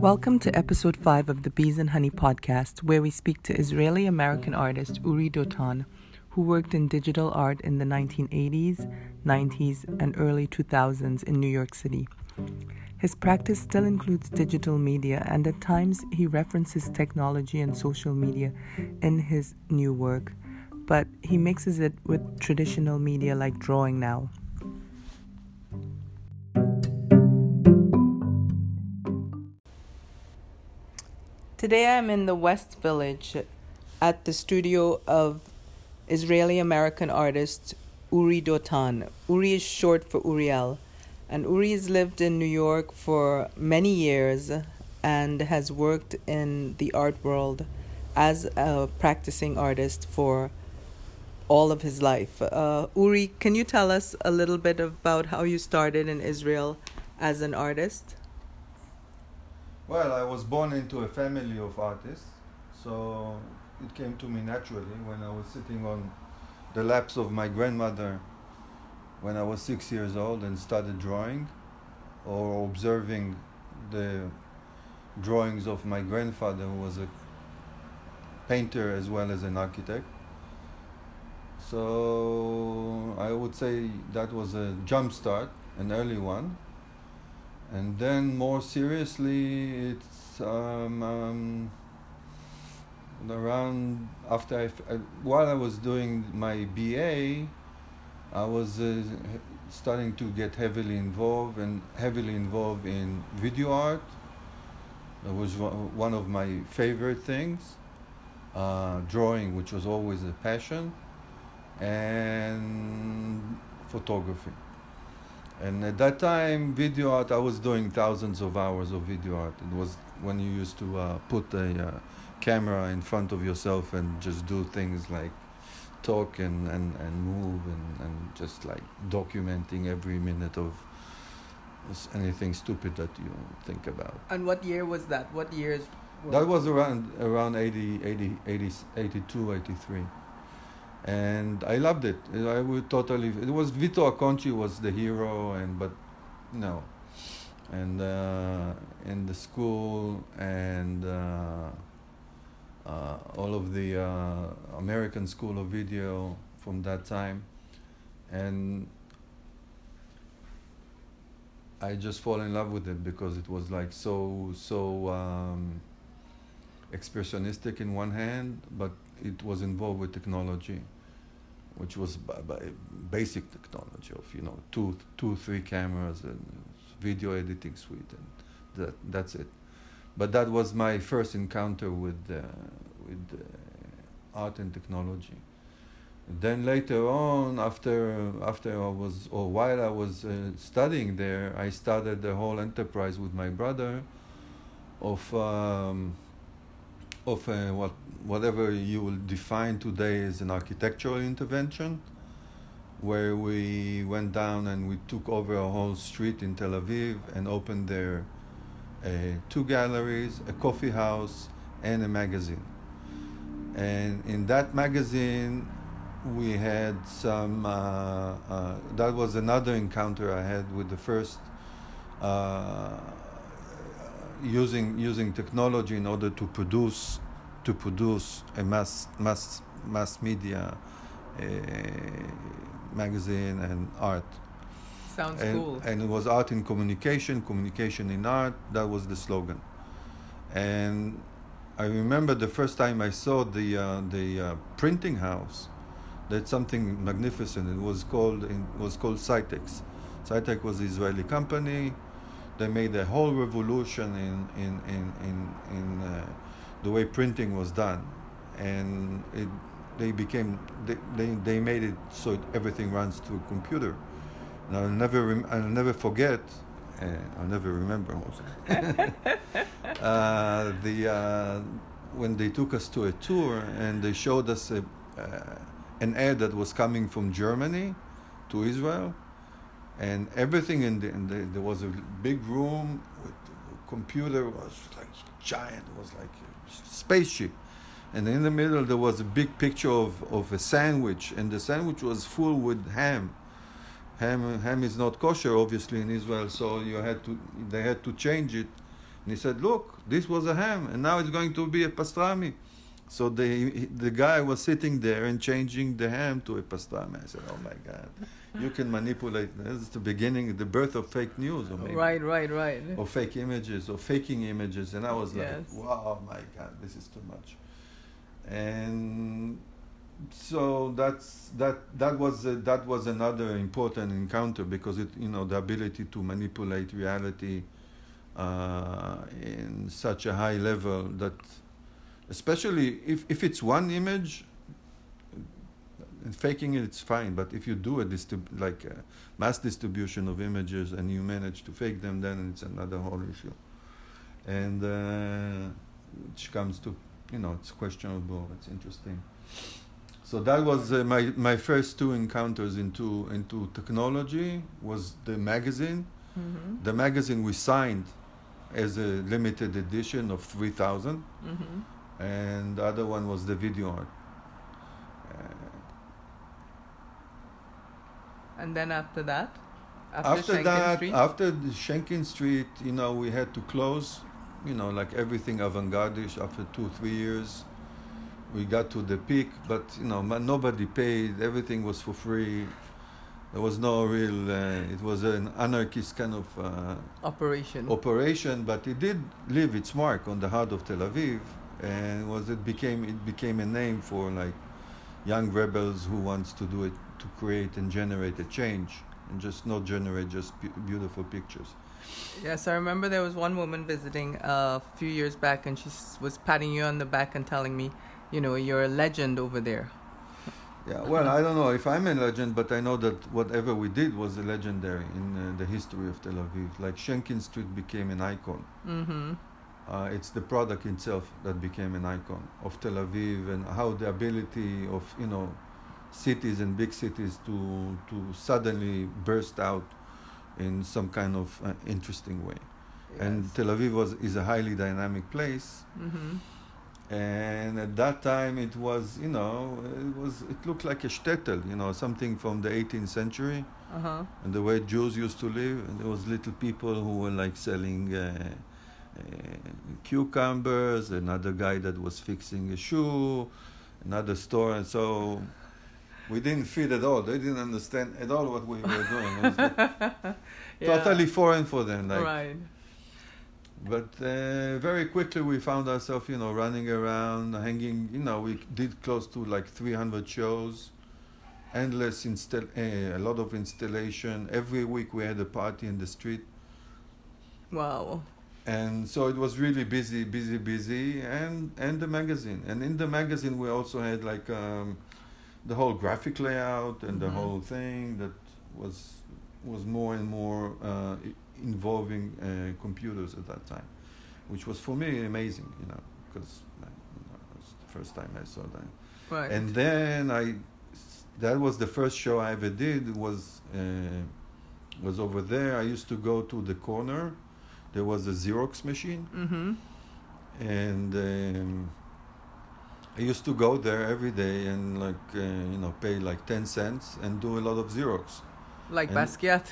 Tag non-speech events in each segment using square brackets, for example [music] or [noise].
Welcome to episode 5 of the Bees and Honey podcast, where we speak to Israeli American artist Uri Dotan, who worked in digital art in the 1980s, 90s, and early 2000s in New York City. His practice still includes digital media, and at times he references technology and social media in his new work, but he mixes it with traditional media like drawing now. Today I'm in the West Village at the studio of Israeli American artist Uri Dotan. Uri is short for Uriel. And Uri has lived in New York for many years and has worked in the art world as a practicing artist for all of his life. Uh, Uri, can you tell us a little bit about how you started in Israel as an artist? Well, I was born into a family of artists, so it came to me naturally when I was sitting on the laps of my grandmother when I was six years old and started drawing or observing the drawings of my grandfather, who was a painter as well as an architect. So I would say that was a jump start, an early one and then more seriously it's um, um, around after I, I, while I was doing my BA I was uh, starting to get heavily involved and heavily involved in video art. That was one of my favorite things uh, drawing which was always a passion and photography and at that time, video art, I was doing thousands of hours of video art. It was when you used to uh, put a uh, camera in front of yourself and just do things like talk and, and, and move and, and just like documenting every minute of anything stupid that you think about. And what year was that? What years? That was around around 80, 80, 80, 82, 83 and I loved it. I would totally. It was Vito Acconci was the hero, and but no, and uh, in the school and uh, uh, all of the uh, American School of Video from that time, and I just fall in love with it because it was like so so um, expressionistic in one hand, but it was involved with technology, which was b- b- basic technology of you know two, two, three cameras and video editing suite, and that that's it. But that was my first encounter with uh, with uh, art and technology. then later on, after after I was or while I was uh, studying there, I started the whole enterprise with my brother of. Um, of uh, what whatever you will define today as an architectural intervention, where we went down and we took over a whole street in Tel Aviv and opened there uh, two galleries, a coffee house, and a magazine. And in that magazine, we had some. Uh, uh, that was another encounter I had with the first uh, using using technology in order to produce to produce a mass mass mass media uh, magazine and art. Sounds and, cool. And it was art in communication, communication in art. That was the slogan. And I remember the first time I saw the uh, the uh, printing house. That's something magnificent. It was called it was called Scitex. Scitex was an Israeli company they made a whole revolution in in in in, in uh, the way printing was done, and it, they became they, they, they made it so it, everything runs through computer. And I'll never rem- I'll never forget. I'll never remember also. [laughs] uh, the uh, when they took us to a tour and they showed us a, uh, an ad that was coming from Germany to Israel and everything in the, in the, there was a big room with computer was like giant it was like a spaceship and in the middle there was a big picture of, of a sandwich and the sandwich was full with ham ham ham is not kosher obviously in israel so you had to they had to change it And he said, "Look, this was a ham, and now it's going to be a pastrami." So the the guy was sitting there and changing the ham to a pastrami. I said, "Oh my God, you can manipulate." This is the beginning, the birth of fake news, or maybe, Right, right, right. or fake images, or faking images. And I was Yes. like, "Wow, my God, this is too much." And so that's that that was a, that was another important encounter because it you know the ability to manipulate reality uh, in such a high level that especially if, if it's one image and faking it it's fine but if you do a distrib- like a mass distribution of images and you manage to fake them then it's another whole issue. And uh, which comes to you know it's questionable it's interesting. So that was uh, my my first two encounters into into technology was the magazine. Mm-hmm. the magazine we signed as a limited edition of 3000 Mm-hmm. and the other one was the video art And then after that, after, Shenkin that Street? after the Shenkin Street you know we had to close you know like everything avant-garde-ish after two three years we got to the peak but you know nobody paid everything was for free there was no real uh, it was an anarchist kind of uh, operation. operation but it did leave its mark on the heart of Tel Aviv and was it became it became a name for like young rebels who wants to do it to create and generate a change and just not generate just beautiful pictures Yes, I remember there was one woman visiting uh, a few years back, and she was patting you on the back and telling me, you know, you're a legend over there. yeah well I don't know if I'm a legend but I know that whatever we did was a legendary in uh, the history of Tel Aviv like Shenkin Street became an icon Mm-hmm. Uh, it's the product itself that became an icon of Tel Aviv and how the ability of you know cities and big cities to to suddenly burst out in some kind of uh, interesting way. And Tel Aviv was is a highly dynamic place, Mm-hmm. and at that time it was you know it was it looked like a shtetl, you know something from the 18th century Uh huh. and the way Jews used to live. And there was little people who were like selling uh, uh, cucumbers. Another guy that was fixing a shoe. Another store, and so we didn't fit at all. They didn't understand at all what we were doing. It was [laughs] like totally foreign for them. Like, right. but uh, very quickly we found ourselves, you know, running around, hanging. You know, we did close to like 300 shows, endless install, uh, a lot of installation. Every week we had a party in the street, Wow. and so it was really busy, busy, busy. And and the magazine, and in the magazine we also had like um, the whole graphic layout and the Mhm. whole thing that was was more and more uh, involving uh, computers at that time, which was for me amazing, you know, because you know, it was the first time I saw that. Right. And then I, that was the first show I ever did. Was uh, was over there. I used to go to the corner. There was a Xerox machine, mm-hmm. and um, I used to go there every day and like uh, you know pay like ten cents and do a lot of Xerox. Like and- Basquiat.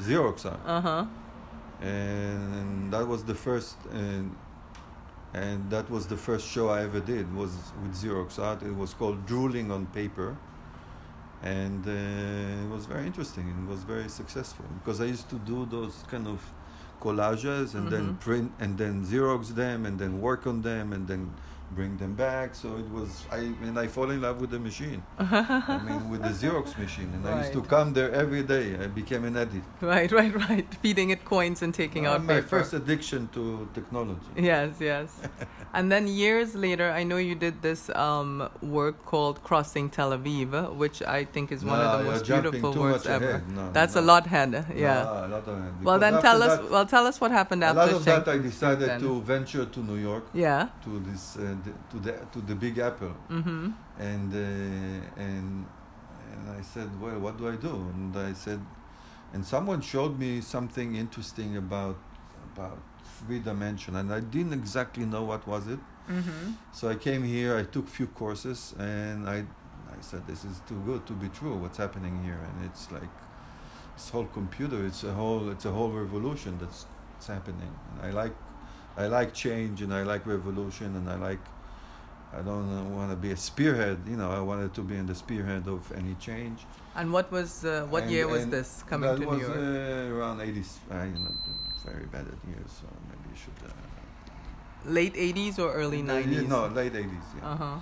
Xerox, uh, Uh huh. and that was the first and and that was the first show I ever did was with Xerox art. It was called Drooling on Paper, and uh, it was very interesting. It was very successful because I used to do those kind of collages and then Mhm. print and then Xerox them and then work on them and then bring them back. So it was I and I fall in love with the machine. [laughs] I mean with the Xerox machine, and I used to come there every day. I became an addict. Right, [laughs] right, right. Feeding it coins and taking Uh, out my paper. first addiction to technology. Yes, yes. [laughs] and then years later, I know you did this um, work called Crossing Tel Aviv, which I think is one of the most beautiful works ever. No, That's no. a lot, head. Yeah. No, a lot well, then tell us. that- well, tell us what happened a after. lot of that I decided then. to venture to New York Yeah. to this uh, to the to the Big Apple, Mm-hmm. and uh, and and I said, well, what do I do? And I said, and someone showed me something interesting about about three dimension, and I didn't exactly know what was it. Mm-hmm. So I came here, I took few courses, and I, I said, this is too good to be true. What's happening here? And it's like this whole computer. It's a whole, it's a whole revolution that's, that's happening. And I like I like change and I like revolution and I like. I don't want to be a spearhead. You know, I wanted to be in the spearhead of any change. And what was uh, what And- year was this coming that to was, New York? Uh, around 80s. I you know, very bad at years, so maybe you should. Uh, Late 80s or early uh, 90s? No, late 80s. Yeah. Uh huh.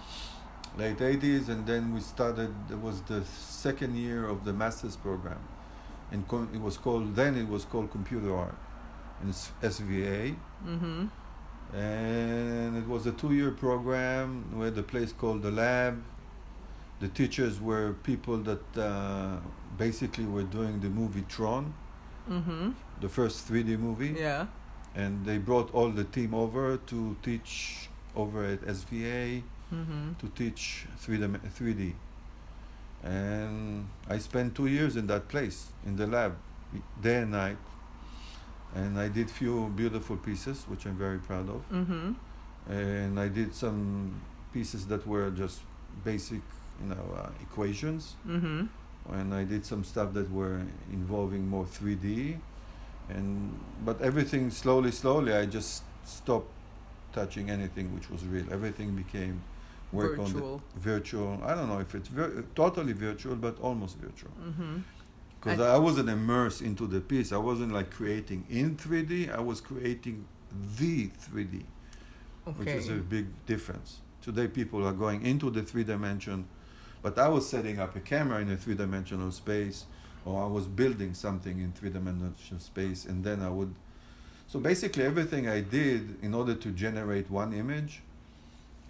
late 80s and then we started it was the second year of the master's program and co- it was called then it was called computer art in sva Mm-hmm. and it was a two-year program we had a place called the lab the teachers were people that uh, basically were doing the movie tron Mm-hmm. the first 3d movie Yeah. and they brought all the team over to teach over at sva Mm-hmm. to teach 3D, 3D. And I spent two years in that place, in the lab, day and night. And I did few beautiful pieces, which I'm very proud of. Mm-hmm. And I did some pieces that were just basic, you know, uh, equations. Mm-hmm. And I did some stuff that were involving more 3D. And but everything slowly, slowly, I just stopped touching anything which was real. Everything became work on the Virtual. virtual. I don't know if it's vir- totally virtual, but almost virtual. Mm-hmm. Because And- I wasn't immersed into the piece. I wasn't like creating in 3D. I was creating the 3D, which is a big difference. Today, people are going into the three dimension, but I was setting up a camera in a three dimensional space, or I was building something in three dimensional space, and then I would. So basically, everything I did in order to generate one image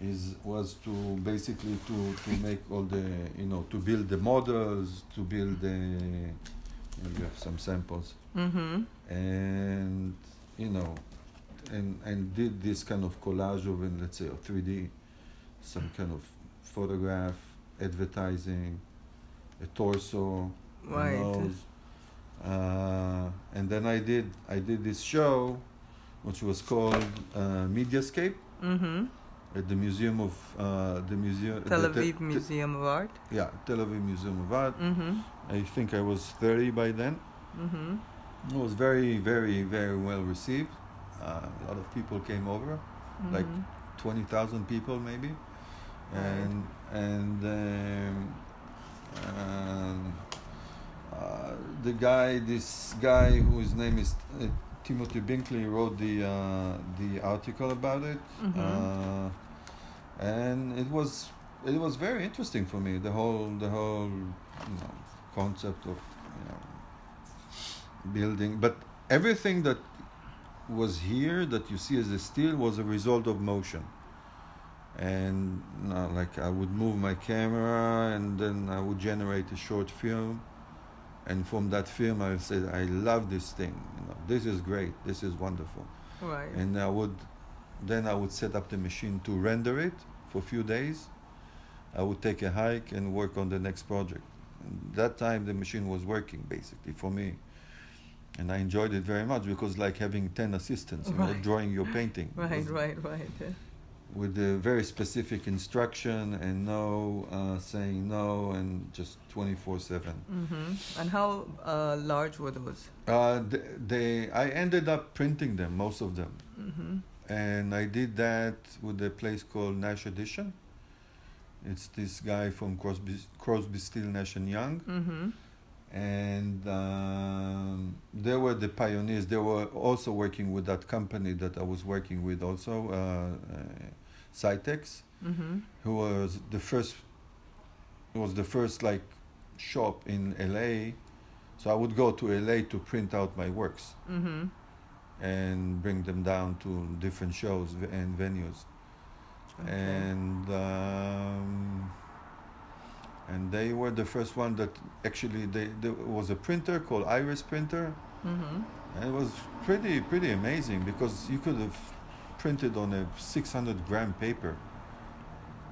is was to basically to to make all the you know to build the models to build the you, know, you have some samples Mm-hmm. and you know and and did this kind of collage of in let's say a 3d some kind of photograph advertising a torso a nose uh, and then i did i did this show which was called uh, mediascape Mm-hmm. At the museum of uh, the museum Tel Aviv Te- Museum of Art. yeah tel aviv museum of art Mm-hmm. i think i was 30 by then Mm-hmm. It was very, very, very well received. Uh, a lot of people came over, like Mhm. twenty thousand people maybe, and and um, um, uh, the guy, this guy whose name is Timothy Binkley, wrote the uh, the article about it, Mhm. uh, and it was it was very interesting for me. The whole the whole you know, concept of you know building, but everything that was here that you see as a steel was a result of motion. And you know, like I would move my camera, and then I would generate a short film, and from that film I said, I love this thing. You know, this is great. This is wonderful. Right. And I would, then I would set up the machine to render it for a few days. I would take a hike and work on the next project. And that time the machine was working basically for me. And I enjoyed it very much because like having 10 assistants, you know, drawing your painting. [laughs] Right, right, right. With a very specific instruction and no uh, saying no and just 24 7. Mm-hmm. And how uh, large were those? Uh, th- they, I ended up printing them, most of them. Mm-hmm. and I did that with a place called Nash Edition. It's this guy from Crosby, Crosby, Still, Nash and Young, Mm-hmm. And um, they were the pioneers. They were also working with that company that I was working with, also uh, uh, Scitex, Mm-hmm. who was the first. Was the first like shop in LA, so I would go to LA to print out my works Mm-hmm. and bring them down to different shows and venues. Okay. And um, and they were the first one that actually they there was a printer called Iris printer, Mm-hmm. and it was pretty pretty amazing because you could have printed on a 600 gram paper,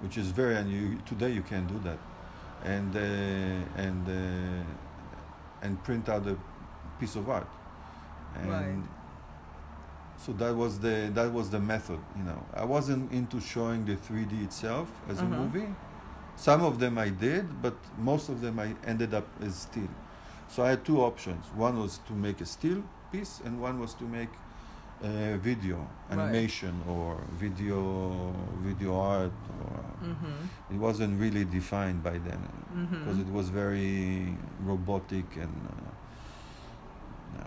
which is very unusual. Today you can't do that, and uh, and uh, and print out a piece of art. And Right. So that was the that was the method. You know, I wasn't into showing the 3D itself as Uh-huh. a movie. Some of them I did, but most of them I ended up as steel. So I had two options. One was to make a steel piece, and one was to make uh, video, Right. animation, or video video art. Or Mm-hmm. it wasn't really defined by then because Mm-hmm. it was very robotic and. Uh,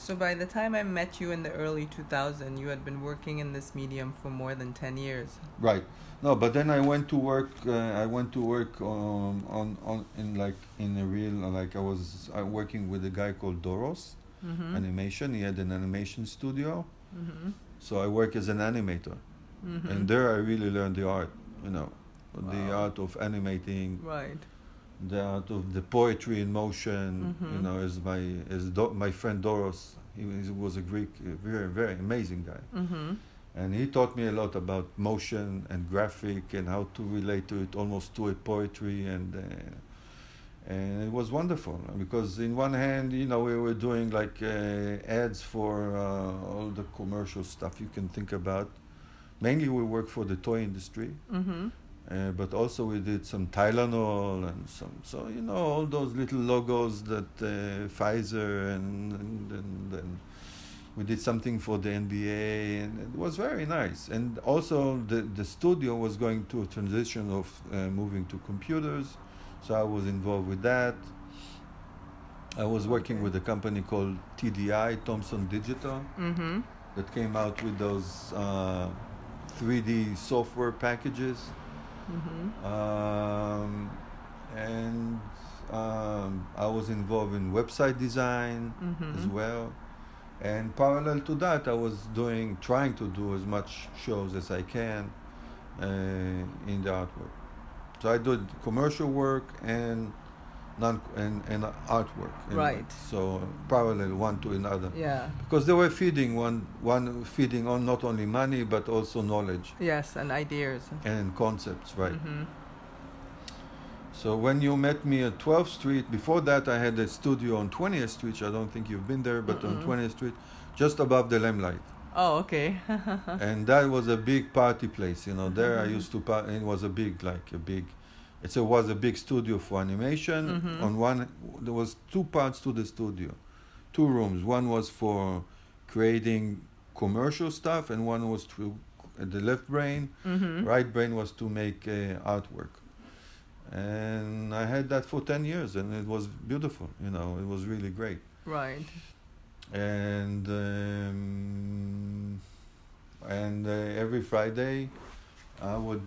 So by the time I met you in the early 2000, you had been working in this medium for more than 10 years. Right. No, but then I went to work. Uh, I went to work um, on on in like in a real like I was uh, working with a guy called Doros Mm-hmm. Animation. He had an animation studio, mm-hmm. so I work as an animator, Mm-hmm. and there I really learned the art. You know, the art of animating, Right. The art of the poetry in motion. You Mhm. know, as my as Do- my friend Doros, he was, he was a Greek, very very amazing guy. Mm-hmm. and he taught me a lot about motion and graphic and how to relate to it almost to a poetry and uh, and it was wonderful because in one hand you know we were doing like uh, ads for uh, all the commercial stuff you can think about mainly we work for the toy industry Mm-hmm. Uh, but also we did some Tylenol and some so you know all those little logos that uh, Pfizer and and, and and we did something for the NBA and it was very nice. And also the the studio was going to a transition of uh, moving to computers. So I was involved with that. I was working with a company called TDI Thomson Digital Mm-hmm. that came out with those uh, 3D software packages Mm-hmm. um, and um, I was involved in website design Mm-hmm. as well. And parallel to that, I was doing, trying to do as much shows as I can uh, in the artwork. So I did commercial work and non and, and artwork. And Right. So parallel one to another Yeah. because they were feeding one one feeding on not only money but also knowledge Yes, and ideas. and concepts, right? Mm-hmm. So when you met me at 12th Street, before that I had a studio on 20th Street. I don't think you've been there, but on Mm-mm. 20th Street, just above the Limelight, Oh, okay. [laughs] and that was a big party place. You know, there I Mhm. used to. par- It was a big, like a big. It was a big studio for animation. Mhm. On one, there was two parts to the studio, two rooms. One was for creating commercial stuff, and one was to the left brain mm-hmm. right brain was to make uh, artwork and i had that for 10 years and it was beautiful you know it was really great Right. and um, and uh, every friday i would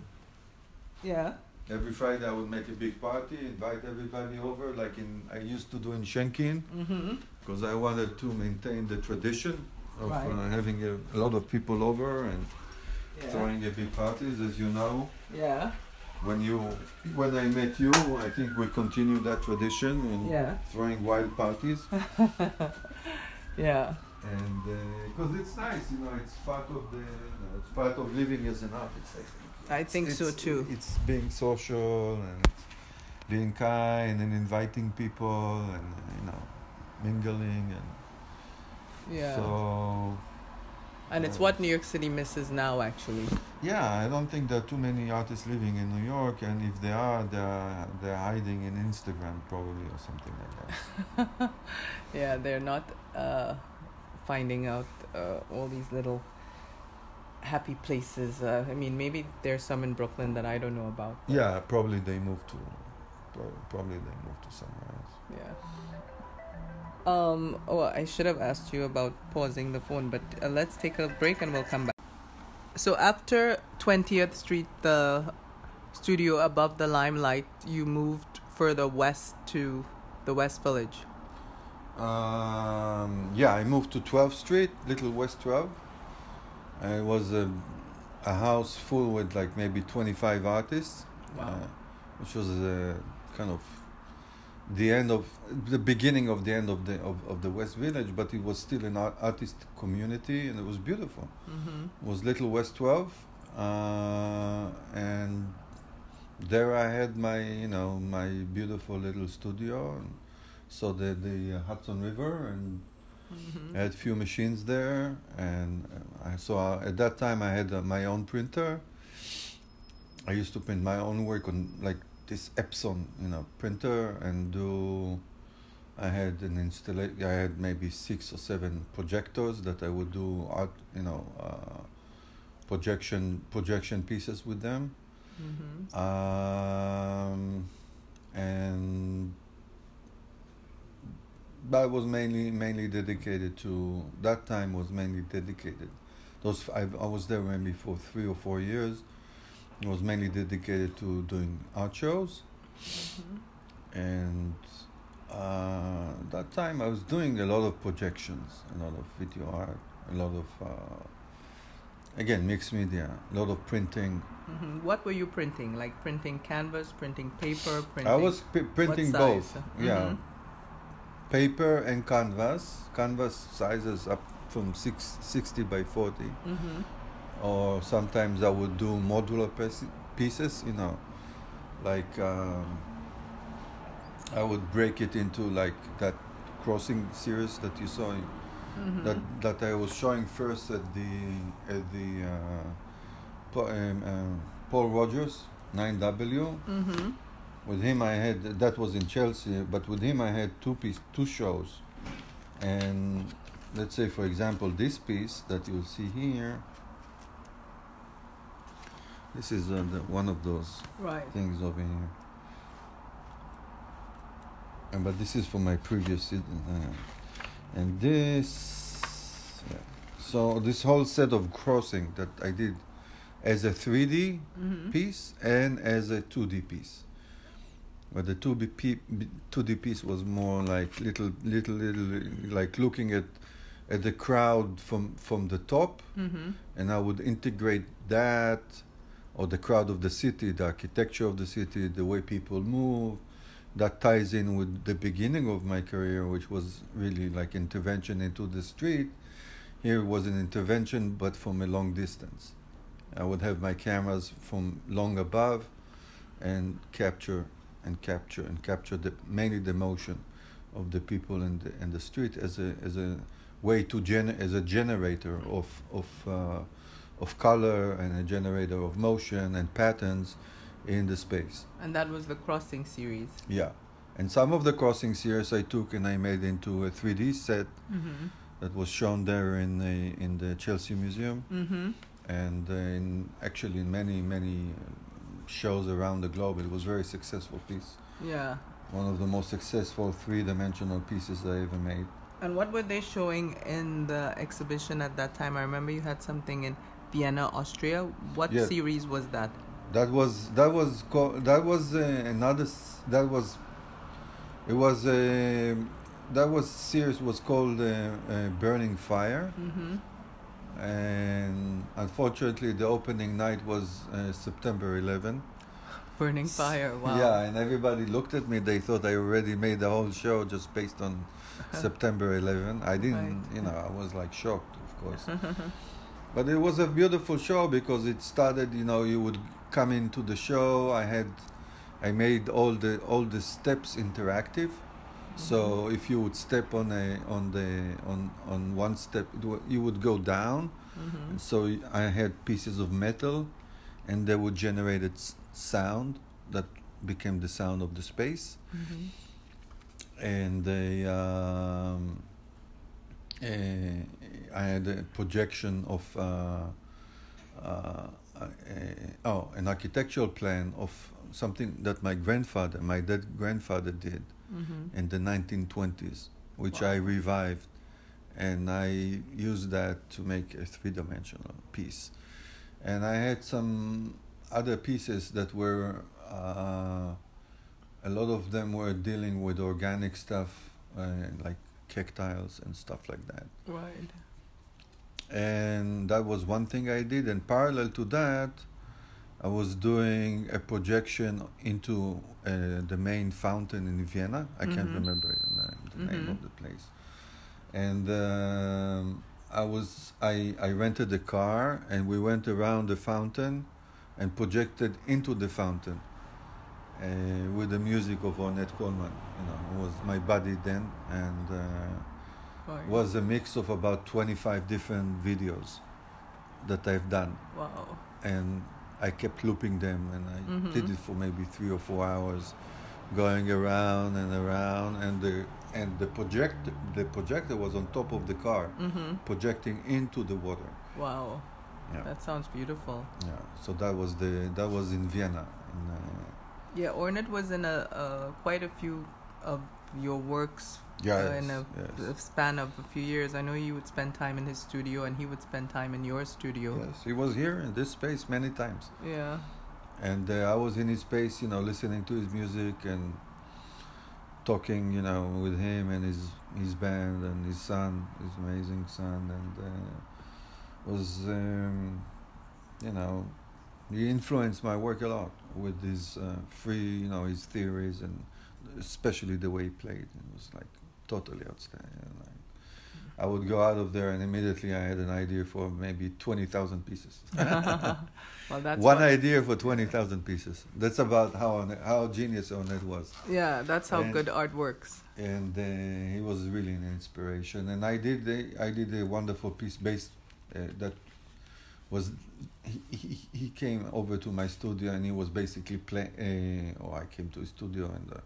Yeah. Every friday i would make a big party invite everybody over like in i used to do in shenkin Mm-hmm. because i wanted to maintain the tradition of Right. uh, having a, a lot of people over and Yeah. throwing a big parties as you know Yeah. when you when I met you, I think we continue that tradition and Yeah. throwing wild parties [laughs] Yeah. and because it's nice, you know, it's part of the you know, it's part of living as an artist. I think. I think so too. It's being social and being kind and inviting people and you know mingling and Yeah. so and it's what New York City misses now, actually. yeah, I don't think there are too many artists living in New York, and if they are, they're they're hiding in Instagram probably or something like that. [laughs] yeah, they're not uh, finding out uh, all these little happy places. Uh, I mean, maybe there's some in Brooklyn that I don't know about. Yeah, probably they moved to, pro- probably they moved to somewhere else. Yeah. Um. Oh, I should have asked you about pausing the phone, but uh, let's take a break and we'll come back. So after 20th Street, the studio above the Limelight, you moved further west to the West Village. Um, yeah, I moved to 12th Street, Little West 12. Uh, it was a, a house full with like maybe 25 artists, Wow. uh, which was a kind of the end of the beginning of the end of the of, of the West Village, but it was still an art, artist community and it was beautiful. Mm-hmm. It was Little West 12, uh, and there I had my you know my beautiful little studio. And saw the the Hudson River and Mm-hmm. I had a few machines there, and uh, I saw at that time I had uh, my own printer. I used to print my own work on like this Epson, you know, printer and do I had an installation. I had maybe six or seven projectors that I would do art, you know, uh, projection projection pieces with them, Mm-hmm. um, and that was mainly mainly dedicated to that time was mainly dedicated. Those I, I was there maybe for three or four years. It was mainly dedicated to doing art shows Mm-hmm. and uh, that time I was doing a lot of projections, a lot of video art, a lot of uh, again mixed media, a lot of printing. hmm What were you printing? Like printing canvas, printing paper, printing. I was p- printing both, size? yeah. Paper and canvas. Canvas sizes up from six, 60 by 40, Mhm. or sometimes I would do modular pieces, you know, like um, I would break it into like that crossing series that you saw Mhm. that that I was showing first at the at the uh, Paul, um, um, Paul Rodgers 9W. Mhm. With him, I had that was in Chelsea, but with him I had two piece two shows, and let's say for example this piece that you'll see here. This is uh, the, one of those Right. things over here. And but this is for my previous season. Uh, and this, yeah. so this whole set of crossing that I did as a 3D Mhm. piece and as a 2D piece. But the 2D, p- 2D piece was more like little, little, little, like looking at at the crowd from from the top Mhm. and I would integrate that or the crowd of the city, the architecture of the city, the way people move. That ties in with the beginning of my career, which was really like intervention into the street. Here was an intervention, but from a long distance. I would have my cameras from long above and capture and capture and capture the, mainly the motion of the people in the, in the street as a, as a way to gen- as a generator of, of uh, of color and a generator of motion and patterns in the space. And that was the crossing series. Yeah. And some of the crossing series I took and I made into a 3D set Mhm. that was shown there in the, in the Chelsea Museum Mhm. and uh, in actually in many many shows around the globe. It was a very successful piece. Yeah. One of the most successful three-dimensional pieces I ever made. And what were they showing in the exhibition at that time? I remember you had something in Vienna, Austria. What Yeah. series was that? That was that was co- that was uh, another s- that was it was uh, that was series was called uh, uh, Burning Fire Mm-hmm. And unfortunately the opening night was uh, September 11. Burning Fire. Wow. Yeah, and everybody looked at me. They thought I already made the whole show just based on [laughs] September 11. I didn't, Right. you know, I was like shocked, of course. [laughs] But it was a beautiful show because it started, you know, you would come into the show. I had, I made all the all the steps interactive. So if you would step on a on the on on one step, you would go down. Mhm. So I had pieces of metal, and they would generate its sound that became the sound of the space. Mhm. And they, um, eh, I had a projection of uh, uh, uh, oh an architectural plan of something that my grandfather, my dead grandfather, did Mhm. in the 1920s, which Wow. I revived, and I used that to make a three-dimensional piece. And I had some other pieces that were, uh, a lot of them were dealing with organic stuff, uh, like cactiles and stuff like that. Right. And that was one thing I did. And parallel to that, I was doing a projection into uh, the main fountain in Vienna. I can't Mhm. remember the, name, the name Mhm. of the place. And um, I was I, I rented a car and we went around the fountain and projected into the fountain uh, with the music of Ornette Coleman. You know, who was my buddy then and. Uh, was a mix of about 25 different videos that I've done. Wow. And I kept looping them and I Mhm. did it for maybe three or four hours, going around and around. And the and the project the projector was on top of the car, Mm-hmm. projecting into the water. Wow. Yeah. That sounds beautiful. Yeah. So that was the that was in Vienna. In, uh, Yeah, Ornette was in a uh, quite a few of your works yeah. uh, in a, yes. span of a few years. I know you would spend time in his studio, and he would spend time in your studio. Yes, he was here in this space many times, Yeah. and uh, I was in his space, you know, listening to his music and talking, you know, with him and his his band and his son, his amazing son, and uh, was, um, you know, he influenced my work a lot with his uh, free, you know, his theories and especially the way he played. It was like totally outstanding. I would go out of there and immediately I had an idea for maybe twenty thousand pieces. [laughs] well, that's One idea for twenty thousand pieces. That's about how on- how genius Ornette was, Yeah, that's how And- good art works. and uh, he was really an inspiration. And I did a, I did a wonderful piece based uh, that was he, he he came over to my studio and he was basically playing. Uh, or I came to his studio and uh,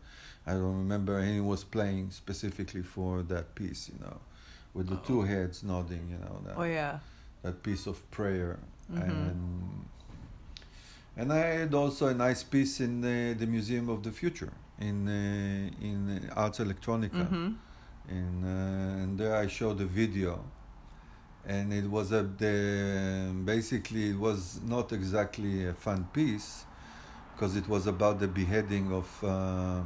I don't remember. And he was playing specifically for that piece, you know, with the two heads nodding, you know. That, Oh yeah. that piece of prayer Mhm. and and I had also a nice piece in the, the Museum of the Future in uh, in Ars Electronica Mm-hmm. and uh, and there I showed a video and it was a the basically it was not exactly a fun piece because it was about the beheading of uh,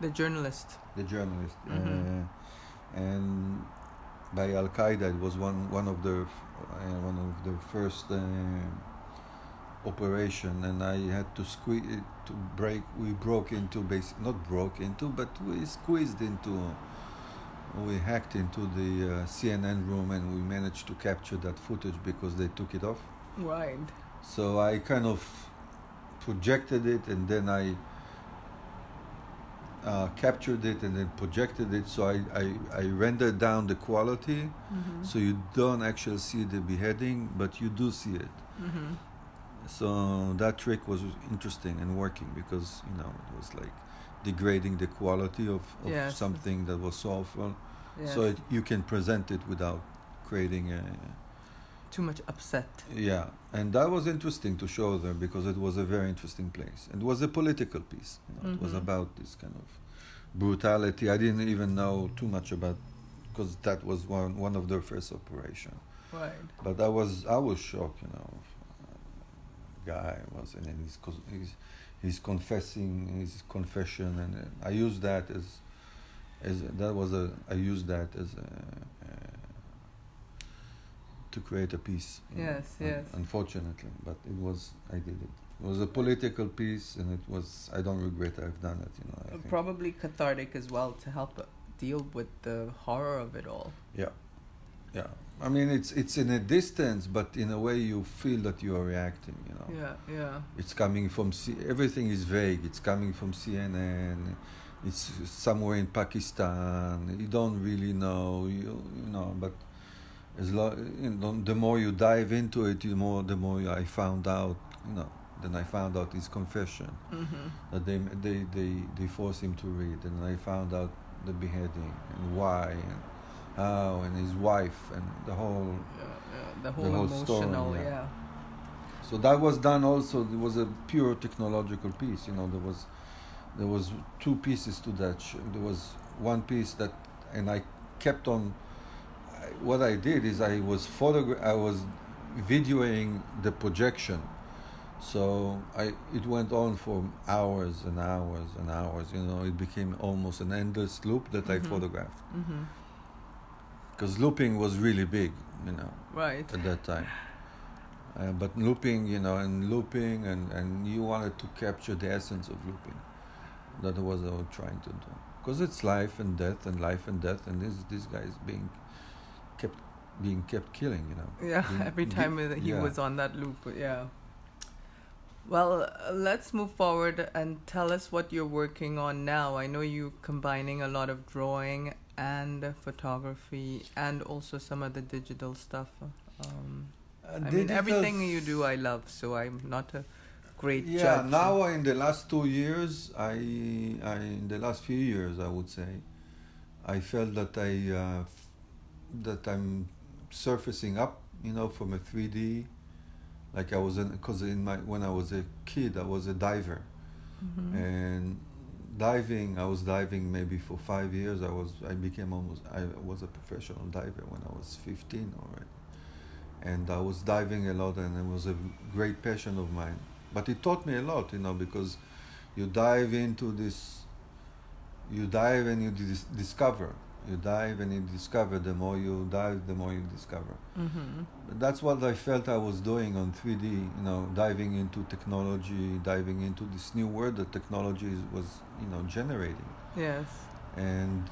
The journalist. the journalist Mhm. uh, and by Al Qaeda it was one one of the uh, one of the first uh, operation and I had to squeeze to break we broke into basic not broke into but we squeezed into we hacked into the uh, CNN room and we managed to capture that footage because they took it off Right. so I kind of projected it and then I uh, captured it and then projected it. So I, I, I rendered down the quality Mm-hmm. so you don't actually see the beheading, but you do see it. Mm-hmm. So that trick was interesting and working because you know it was like degrading the quality of, of Yes. something that was soulful. Yes. So it, you can present it without creating a Too much upset. Yeah, and that was interesting to show them because it was a very interesting place. It was a political piece. You know, It was Mhm. about this kind of brutality. I didn't even know too much about because that was one one of their first operation. Right. But I was I was shocked. You know, guy was and then he's cos- he's confessing his confession, and uh, I used that as as that was a I used that as a. Uh, to create a piece. you know, Yes, un- yes. Unfortunately, but it was I did it. It was a political piece, and it was I don't regret I've done it. You know. I think. Probably cathartic as well to help deal with the horror of it all. Yeah, yeah. I mean, it's it's in a distance, but in a way you feel that you are reacting. You know. Yeah, yeah. It's coming from C- everything is vague. It's coming from CNN. It's somewhere in Pakistan. You don't really know. You you know, but as lo- you know, the more you dive into it, the more the more I found out. You know, then I found out his confession Mm-hmm. that they they they they forced him to read, and I found out the beheading and why and how and his wife and the whole Yeah, yeah. The whole, whole story, emotional, yeah. So that was done also. It was a pure technological piece. You know, there was there was two pieces to that. Sh- there was one piece that, and I kept on. I, what I did is I was photogra- I was videoing the projection. So I it went on for hours and hours and hours. You know, it became almost an endless loop that I Mhm. photographed Mm-hmm. Because looping was really big. You know Right. at that time. Uh, but looping, you know, and looping, and, and you wanted to capture the essence of looping. That was what I was trying to do. Because it's life and death, and life and death, and this this guy is being kept being kept killing, you know. Yeah, Being- [laughs] every time he yeah. was on that loop, yeah. Well, uh, let's move forward and tell us what you're working on now. I know you're combining a lot of drawing and uh, photography and also some of the digital stuff. Um, Uh, I mean, everything you do, I love, so I'm not a great Yeah, judge. now in the last two years, I, I in the last few years, I would say, I felt that I uh, f- that I'm surfacing up, you know, from a 3D. Like I was in, because in my when I was a kid, I was a diver, Mhm. and diving, I was diving maybe for five years. I was I became almost I was a professional diver when I was 15 already, and I was diving a lot, and it was a great passion of mine. But it taught me a lot, you know, because you dive into this you dive and you dis- discover you dive and you discover the more you dive the more you discover Mhm. that's what i felt i was doing on 3d you know diving into technology diving into this new world that technology was you know generating Yes. and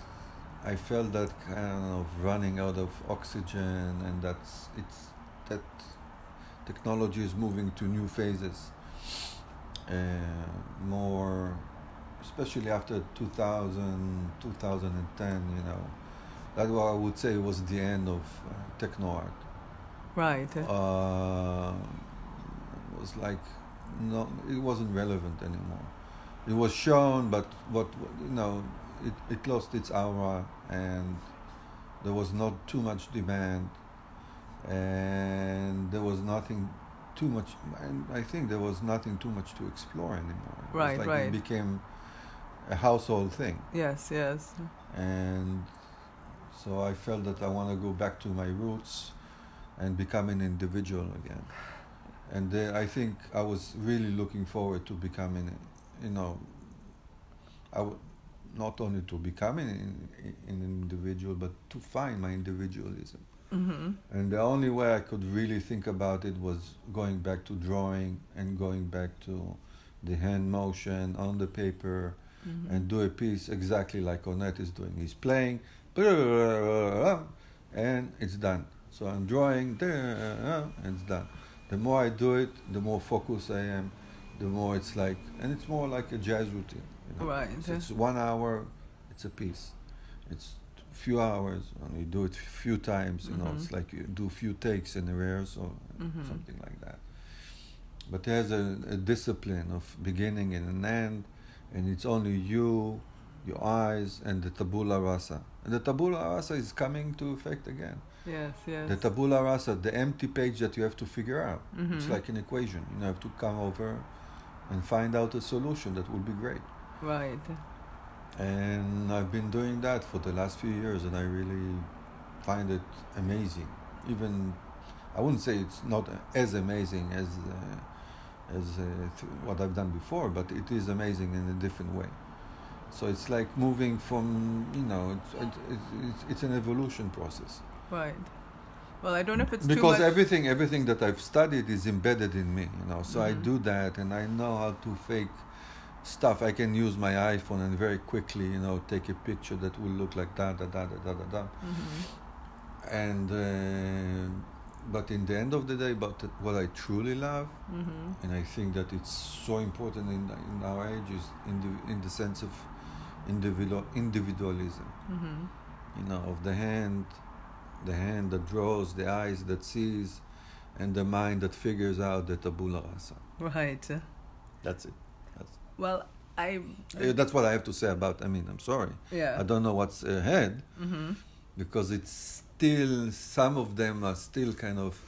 i felt that kind of running out of oxygen and that's it's that technology is moving to new phases uh, more especially after 2000 2010 you know that's what i would say was the end of uh, techno art Right. uh, it was like no it wasn't relevant anymore it was shown but what you know it, it lost its aura and there was not too much demand and there was nothing too much and i think there was nothing too much to explore anymore it Right, like right. it became a household thing yes. Yes. and so I felt that I want to go back to my roots and become an individual again. And then I think I was really looking forward to becoming, you know, I w- not only to becoming an, an individual, but to find my individualism. Mhm. And the only way I could really think about it was going back to drawing and going back to the hand motion on the paper Mhm. and do a piece exactly like Ornette is doing. He's playing, and it's done. So I'm drawing, and it's done. The more I do it, the more focused I am, the more it's like, and it's more like a jazz routine. You know? Right. So it's one hour, it's a piece. It's few hours, and you do it few times. You know, Mhm. it's like you do few takes in a rehearsal, Mhm. something like that. But there's a, a discipline of beginning and an end, and it's only you, your eyes, and the tabula rasa. And the tabula rasa is coming to effect again. Yes. Yes. The tabula rasa, the empty page that you have to figure out. It's Mhm. like an equation. You have to come over and find out a solution that will be great. Right. And I've been doing that for the last few years, and I really find it amazing. Even I wouldn't say it's not as amazing as uh, as uh, th- what I've done before, but it is amazing in a different way. So it's like moving from you know it's it, it's, it's, it's an evolution process Right. Well, I don't know if it's because too much. everything everything that I've studied is embedded in me, you know. So I Mhm. do that, and I know how to fake stuff. I can use my iPhone and very quickly, you know, take a picture that will look like da da da da da da da. Mhm. And uh, but in the end of the day, but what I truly love, Mhm. and I think that it's so important in in our age is in the in the sense of individual individualism Mhm. you know, of the hand, the hand that draws, the eyes that sees, and the mind that figures out the tabula rasa. Right. That's it. That's, Well, I. uh, that's what I have to say about. I mean, I'm sorry. Yeah. I don't know what's ahead Mhm. because it's still some of them are still kind of.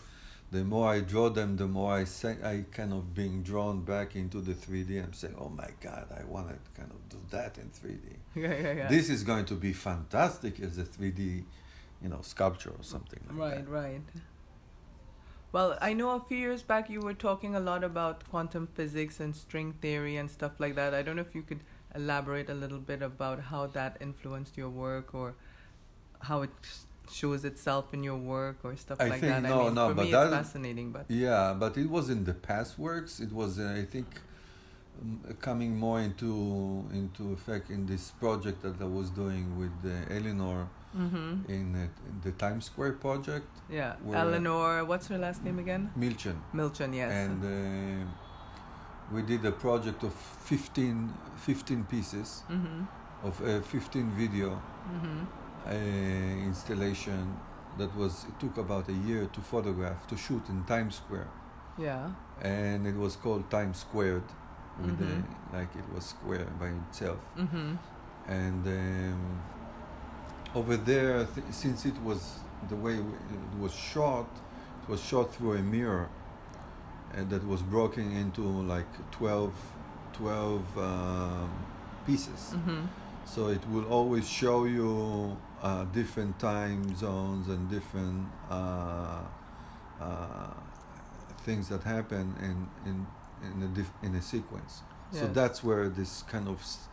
The more I draw them, the more I say I kind of being drawn back into the 3D. I'm saying, oh my God, I want to kind of do that in 3D. [laughs] Yeah. Yeah. Yeah. This is going to be fantastic as a 3D, you know, sculpture or something like Right, that. right. Well, I know a few years back you were talking a lot about quantum physics and string theory and stuff like that. I don't know if you could elaborate a little bit about how that influenced your work or how it shows itself in your work or stuff I like think that. no, I mean, no, for but me that- it's fascinating, but Yeah, but it was in the past works. It was, uh, I think, um, coming more into into effect in this project that I was doing with uh, Eleanor hmm in, uh, in the Times Square project, yeah. Eleanor, what's her last name again? Milchen, Milchan, yes. and uh, we did a project of 15, 15 pieces hmm of uh, 15 video hmm uh, installation that was it took about a year to photograph to shoot in Times Square Yeah. and it was called Times Squared with Mhm. the, like it was square by itself hmm and um, over there, th- since it was the way w- it was shot, it was shot through a mirror, and that was broken into like 12, 12 um, pieces. Mm-hmm. So it will always show you uh, different time zones and different uh, uh, things that happen in in in a diff- in a sequence. So that's where this kind of s-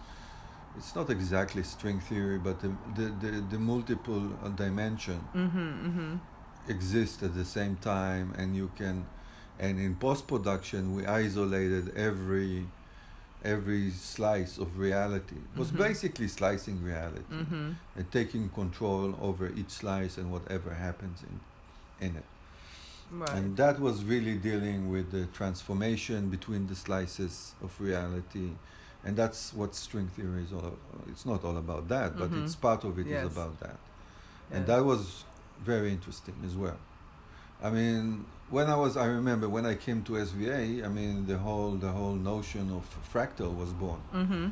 it's not exactly string theory, but the the, the, the multiple uh, dimension Mm-hmm. Mm-hmm. exist at the same time, and you can. And in post production, we isolated every every slice of reality. It was Mhm. basically slicing reality Mm-hmm. and taking control over each slice and whatever happens in in it. Right. And that was really dealing with the transformation between the slices of reality. And that's what string theory is all about. It's not all about that, but Mhm. it's part of it is Yes. about that. And Yes. that was very interesting as well. I mean, when I was, I remember when I came to SVA, I mean, the whole, the whole notion of fractal was born. Mm-hmm.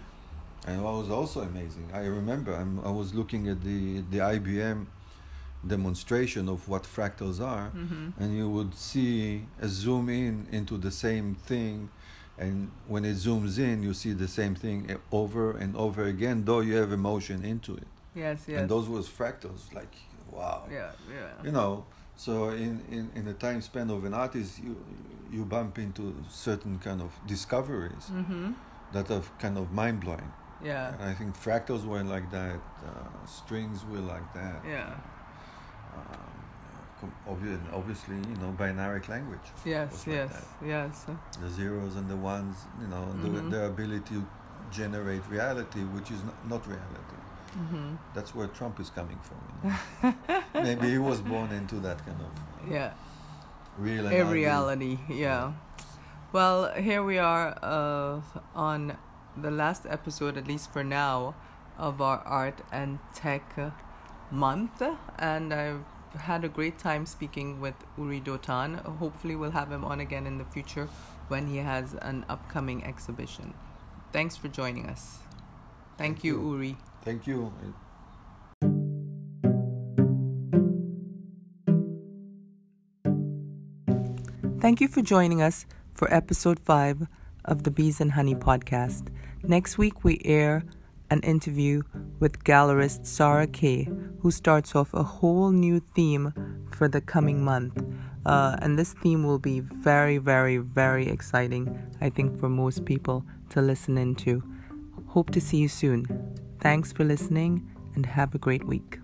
And it was also amazing. I remember I'm, I was looking at the, the IBM demonstration of what fractals are, Mm-hmm. and you would see a zoom in into the same thing. And when it zooms in, you see the same thing over and over again, though you have emotion into it. Yes. Yes. And those was fractals, like, wow. Yeah. Yeah. You know, so in, in, in the time span of an artist, you, you bump into certain kind of discoveries Mm-hmm. that are kind of mind blowing. Yeah. And I think fractals were like that, uh, strings were like that. Yeah. Um, com- obvi- obviously, you know, binary language. Yes. like Yes. that. Yes. The zeros and the ones, you know, Mhm. the, their ability to generate reality, which is not, not reality. Mm-hmm. That's where Trump is coming from. You know? [laughs] Maybe he was born into that kind of Yeah. real A reality. Yeah. Well, here we are uh, on the last episode, at least for now, of our art and tech uh, month, and I've had a great time speaking with Uri Dotan. Hopefully, we'll have him on again in the future when he has an upcoming exhibition. Thanks for joining us. Thank, Thank you, you. Uri. Thank you. Thank you for joining us for episode 5 of the Bees and Honey podcast. Next week, we air an interview with gallerist Sarah Kay, who starts off a whole new theme for the coming month. Uh, and this theme will be very, very, very exciting, I think, for most people to listen into. Hope to see you soon. Thanks for listening and have a great week.